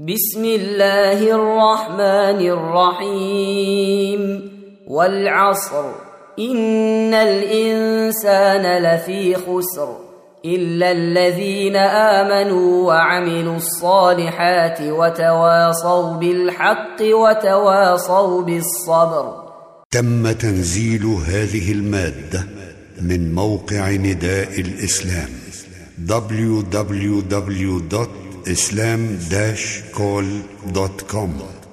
بسم الله الرحمن الرحيم. والعصر. إن الإنسان لفي خسر. إلا الذين آمنوا وعملوا الصالحات وتواصوا بالحق وتواصوا بالصبر. تم تنزيل هذه المادة من موقع نداء الإسلام. www.islam-call.com